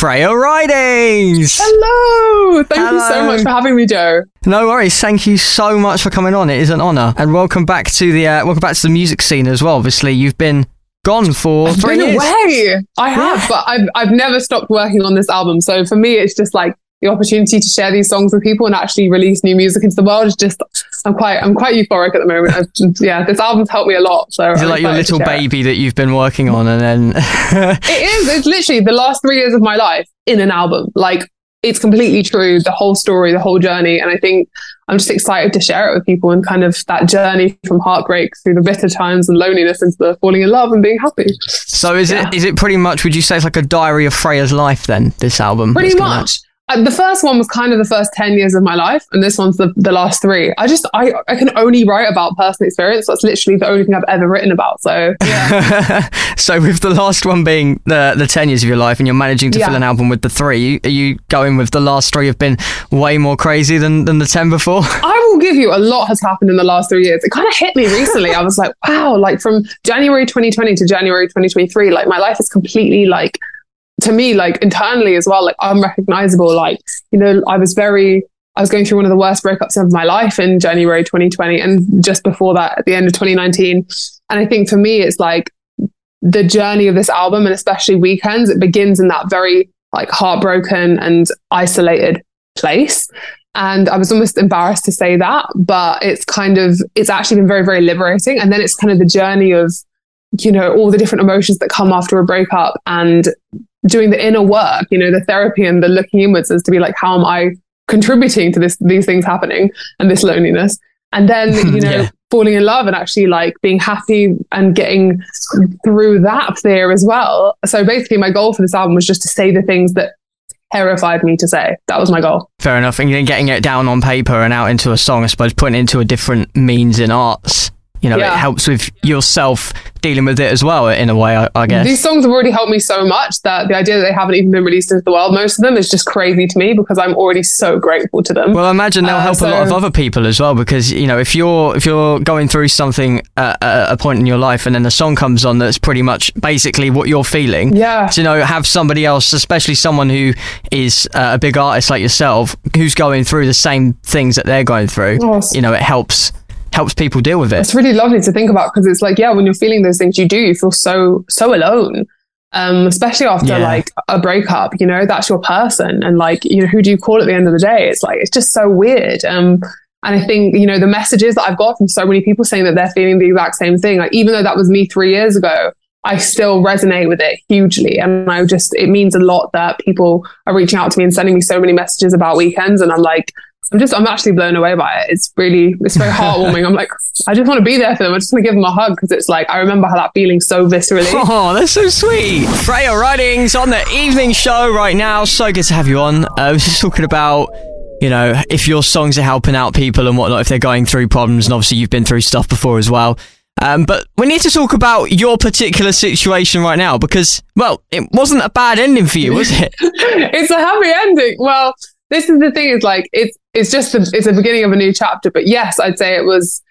Freya Ridings. Hello. Thank Hello. you so much for having me, Joe. No worries. Thank you so much for coming on. It is an honour, and welcome back to the uh, welcome back to the music scene as well. Obviously, you've been gone for I've three been years. away. I have, yeah. but I've I've never stopped working on this album. So for me, it's just like the opportunity to share these songs with people and actually release new music into the world is just I'm quite I'm quite euphoric at the moment. Just, yeah, this album's helped me a lot. So is it like your little baby it. that you've been working on and then it is. It's literally the last three years of my life in an album. Like it's completely true, the whole story, the whole journey. And I think I'm just excited to share it with people and kind of that journey from heartbreak through the bitter times and loneliness into the falling in love and being happy. So is yeah. it is it pretty much would you say it's like a diary of Freya's life then, this album? Pretty much. Out? Uh, the first one was kind of the first 10 years of my life and this one's the, the last three. I just I, I can only write about personal experience. That's literally the only thing i've ever written about so yeah. So with the last one being the the 10 years of your life and you're managing to yeah. fill an album with the three are you going with the last three have been way more crazy than than the 10 before? I will give you a lot has happened in the last three years. It kind of hit me recently. I was like wow like from january 2020 to january 2023 like my life is completely like to me, like internally as well, like unrecognizable. Like, you know, I was very, I was going through one of the worst breakups of my life in January 2020 and just before that at the end of 2019. And I think for me, it's like the journey of this album and especially weekends, it begins in that very like heartbroken and isolated place. And I was almost embarrassed to say that, but it's kind of, it's actually been very, very liberating. And then it's kind of the journey of, you know, all the different emotions that come after a breakup and doing the inner work, you know, the therapy and the looking inwards as to be like, how am I contributing to this, these things happening and this loneliness? And then, you know, yeah. falling in love and actually like being happy and getting through that fear as well. So basically my goal for this album was just to say the things that terrified me to say. That was my goal. Fair enough. And then getting it down on paper and out into a song, I suppose, putting it into a different means in arts you know, yeah. it helps with yourself dealing with it as well in a way, I, I, guess. These songs have already helped me so much that the idea that they haven't even been released into the world, most of them, is just crazy to me because I'm already so grateful to them. Well, I imagine they'll uh, help so, a lot of other people as well because you know if you're if you're going through something at, a point in your life and then a song comes on that's pretty much basically what you're feeling. Yeah. To, you know, have somebody else, especially someone who is uh, a big artist like yourself, who's going through the same things that they're going through. You know, it helps helps people deal with it. It's really lovely to think about because it's like, yeah, when you're feeling those things, you do, you feel so, so alone. Um, especially after yeah. like a breakup, you know, that's your person. And like, you know, who do you call at the end of the day? It's like, it's just so weird. Um, and I think, you know, the messages that I've got from so many people saying that they're feeling the exact same thing, like, even though that was me three years ago, I still resonate with it hugely. And I just, it means a lot that people are reaching out to me and sending me so many messages about weekends. And I'm like, I'm just, I'm actually blown away by it. It's really, it's very heartwarming. I'm like, I just want to be there for them. I just want to give them a hug because it's like, I remember how that feeling so viscerally. Oh, that's so sweet. Freya Ridings on the evening show right now. So good to have you on. Uh, I was just talking about, you know, if your songs are helping out people and whatnot, if they're going through problems. And obviously, you've been through stuff before as well. Um, but we need to talk about your particular situation right now because, well, it wasn't a bad ending for you, was it? it's a happy ending. Well, this is the thing is like it's it's just the, it's the beginning of a new chapter. But yes, I'd say it was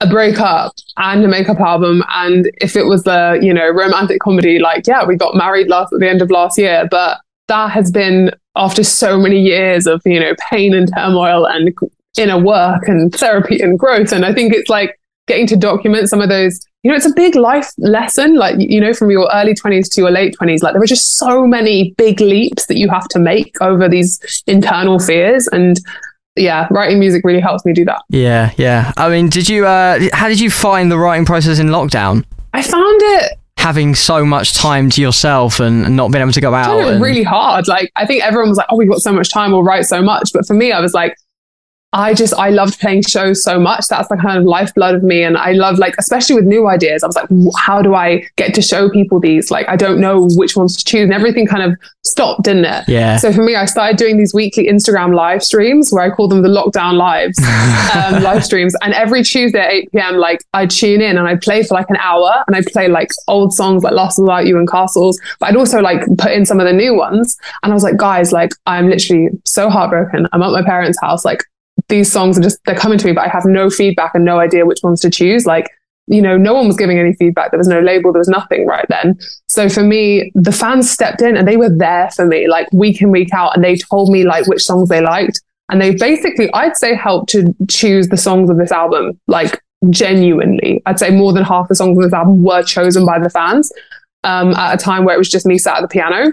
a breakup and a makeup album. And if it was the you know romantic comedy, like yeah, we got married last at the end of last year, but that has been after so many years of you know pain and turmoil and inner work and therapy and growth. And I think it's like getting to document some of those you know, it's a big life lesson, like, you know, from your early 20s to your late 20s. Like, there are just so many big leaps that you have to make over these internal fears. And yeah, writing music really helps me do that. Yeah, yeah. I mean, did you, uh, how did you find the writing process in lockdown? I found it having so much time to yourself and, not being able to go out. It and... really hard. Like, I think everyone was like, oh, we've got so much time, we'll write so much. But for me, I was like, I just I loved playing shows so much. That's the kind of lifeblood of me, and I love like especially with new ideas. I was like, how do I get to show people these? Like I don't know which ones to choose, and everything kind of stopped, didn't it? Yeah. So for me, I started doing these weekly Instagram live streams where I call them the lockdown lives um, live streams, and every Tuesday at eight pm, like I tune in and I play for like an hour, and I play like old songs like Lost Without You and Castles, but I'd also like put in some of the new ones, and I was like, guys, like I'm literally so heartbroken. I'm at my parents' house, like these songs are just they're coming to me, but I have no feedback and no idea which ones to choose. Like, you know, no one was giving any feedback. There was no label, there was nothing right then. So for me, the fans stepped in and they were there for me, like week in, week out, and they told me like which songs they liked. And they basically, I'd say, helped to choose the songs of this album, like genuinely. I'd say more than half the songs on this album were chosen by the fans um, at a time where it was just me sat at the piano.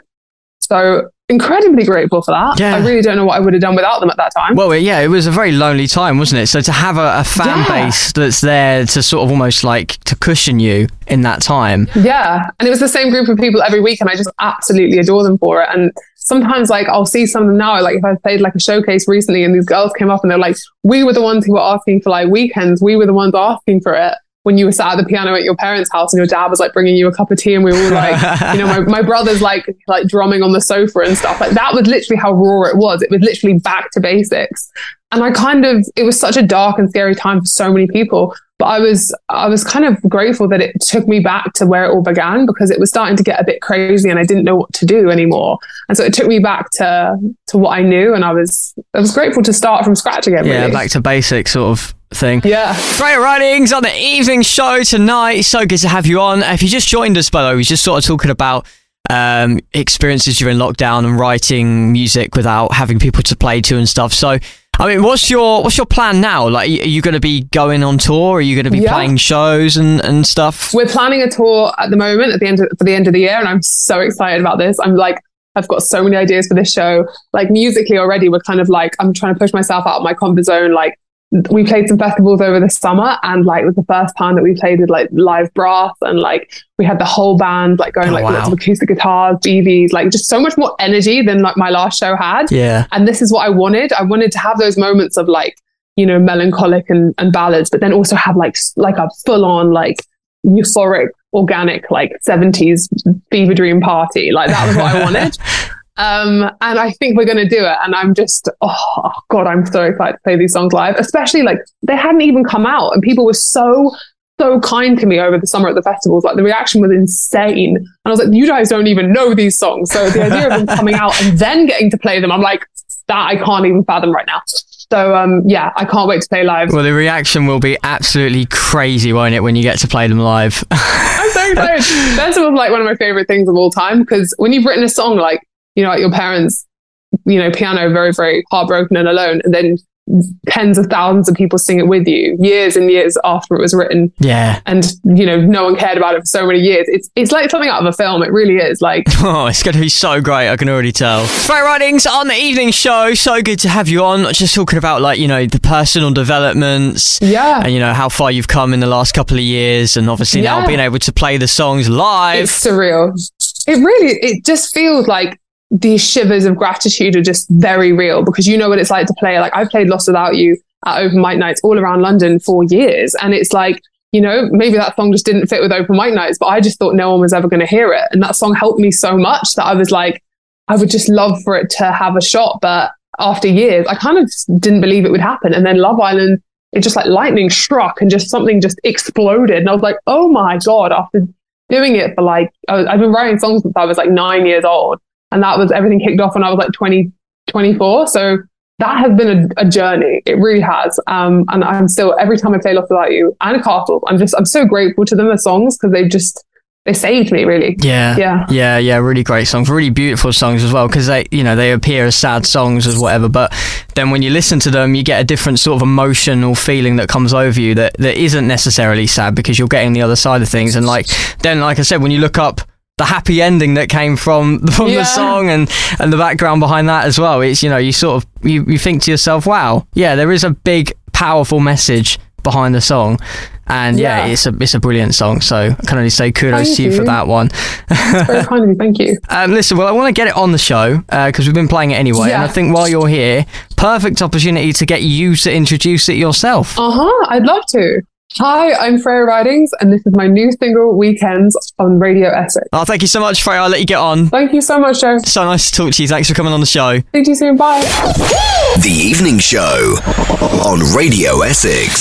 So incredibly grateful for that. Yeah. I really don't know what I would have done without them at that time. Well, yeah, it was a very lonely time, wasn't it? So to have a, a fan Yeah. base that's there to sort of almost like to cushion you in that time. Yeah. And it was the same group of people every week. And I just absolutely adore them for it. And sometimes, like, I'll see some of them now. Like, if I played like a showcase recently and these girls came up and they're like, we were the ones who were asking for like weekends. We were the ones asking for it. When you were sat at the piano at your parents' house and your dad was like bringing you a cup of tea and we were all like, you know, my, my brother's like like drumming on the sofa and stuff. Like that was literally how raw it was. It was literally back to basics. And I kind of it was such a dark and scary time for so many people. But I was I was kind of grateful that it took me back to where it all began because it was starting to get a bit crazy and I didn't know what to do anymore. And so it took me back to to what I knew and I was I was grateful to start from scratch again. Yeah, really. back to basic sort of thing. yeah. Freya Ridings on the evening show tonight. So good to have you on. If you just joined us, by the way, we're just sort of talking about um, experiences during lockdown and writing music without having people to play to and stuff. So, I mean, what's your what's your plan now? Like, are you going to be going on tour? Are you going to be Yeah. playing shows and, and stuff? We're planning a tour at the moment at the end of, for the end of the year, and I'm so excited about this. I'm like, I've got so many ideas for this show. Like musically already, we're kind of like, I'm trying to push myself out of my comfort zone. Like we played some festivals over the summer, and like it was the first time that we played with like live brass, and like we had the whole band like going Oh, like wow. lots of acoustic guitars, BVs, like just so much more energy than like my last show had. Yeah. And this is what I wanted. I wanted to have those moments of like, you know, melancholic and, and ballads, but then also have like like a full on like euphoric, organic like 70s fever dream party. Like that was what I wanted. Um, and I think we're going to do it. And I'm just, oh God, I'm so excited to play these songs live, especially like they hadn't even come out and people were so, so kind to me over the summer at the festivals. Like the reaction was insane. And I was like, you guys don't even know these songs. So the idea of them coming out and then getting to play them, I'm like, that I can't even fathom right now. So um, yeah, I can't wait to play live. Well, the reaction will be absolutely crazy, won't it, when you get to play them live? I'm so excited. Festival's like one of my favorite things of all time because when you've written a song like, you know, at your parents, you know, piano, very, very heartbroken and alone, and then tens of thousands of people sing it with you years and years after it was written yeah. and you know no one cared about it for so many years it's it's like something out of a film it really is like Oh, it's going to be so great. I can already tell. Freya Ridings on the evening show. So good to have you on. Just talking about like, you know, the personal developments yeah and, you know, how far you've come in the last couple of years. And obviously now being able to play the songs live. it's surreal it really it just feels like these shivers of gratitude are just very real because you know what it's like to play. Like i've played lost without you at open mic nights all around london for years. And it's like you know maybe that song just didn't fit with open mic nights but i just thought no one was ever going to hear it. And that song helped me so much that i was like i would just love for it to have a shot. But after years i kind of didn't believe it would happen. And then love island it just like lightning struck and just something just exploded. And i was like oh my god after doing it for like I was, I've been writing songs since I was like nine years old, and that was everything kicked off when I was like 20, 24. So that has been a, a journey. It really has. Um, and I'm still every time I play Lost Without You and Castle, I'm just I'm so grateful to them as songs because they've just they saved me really. Yeah. Yeah. Yeah, yeah, really great songs, really beautiful songs as well, because they, you know, they appear as sad songs as whatever, but then when you listen to them, you get a different sort of emotional feeling that comes over you that, that isn't necessarily sad because you're getting the other side of things. And like, then, like I said, when you look up the happy ending that came from from Yeah. the song and and the background behind that as well, it's you know, you sort of you, you think to yourself, wow, yeah, there is a big, powerful message behind the song. And yeah, Yeah. it's a it's a brilliant song. So I can only say kudos Thank to you, for that one. Very kind of you. Thank you. Um, listen, well, I want to get it on the show because we've been playing it anyway, and I think while you're here, perfect opportunity to get you to introduce it yourself. Uh huh. I'd love to. Hi, I'm Freya Ridings, and this is my new single "Weekends" on Radio Essex. Oh, thank you so much, Freya. I'll let you get on. Thank you so much, Joe. So nice to talk to you. Thanks for coming on the show. See you soon. Bye. The Evening Show on Radio Essex.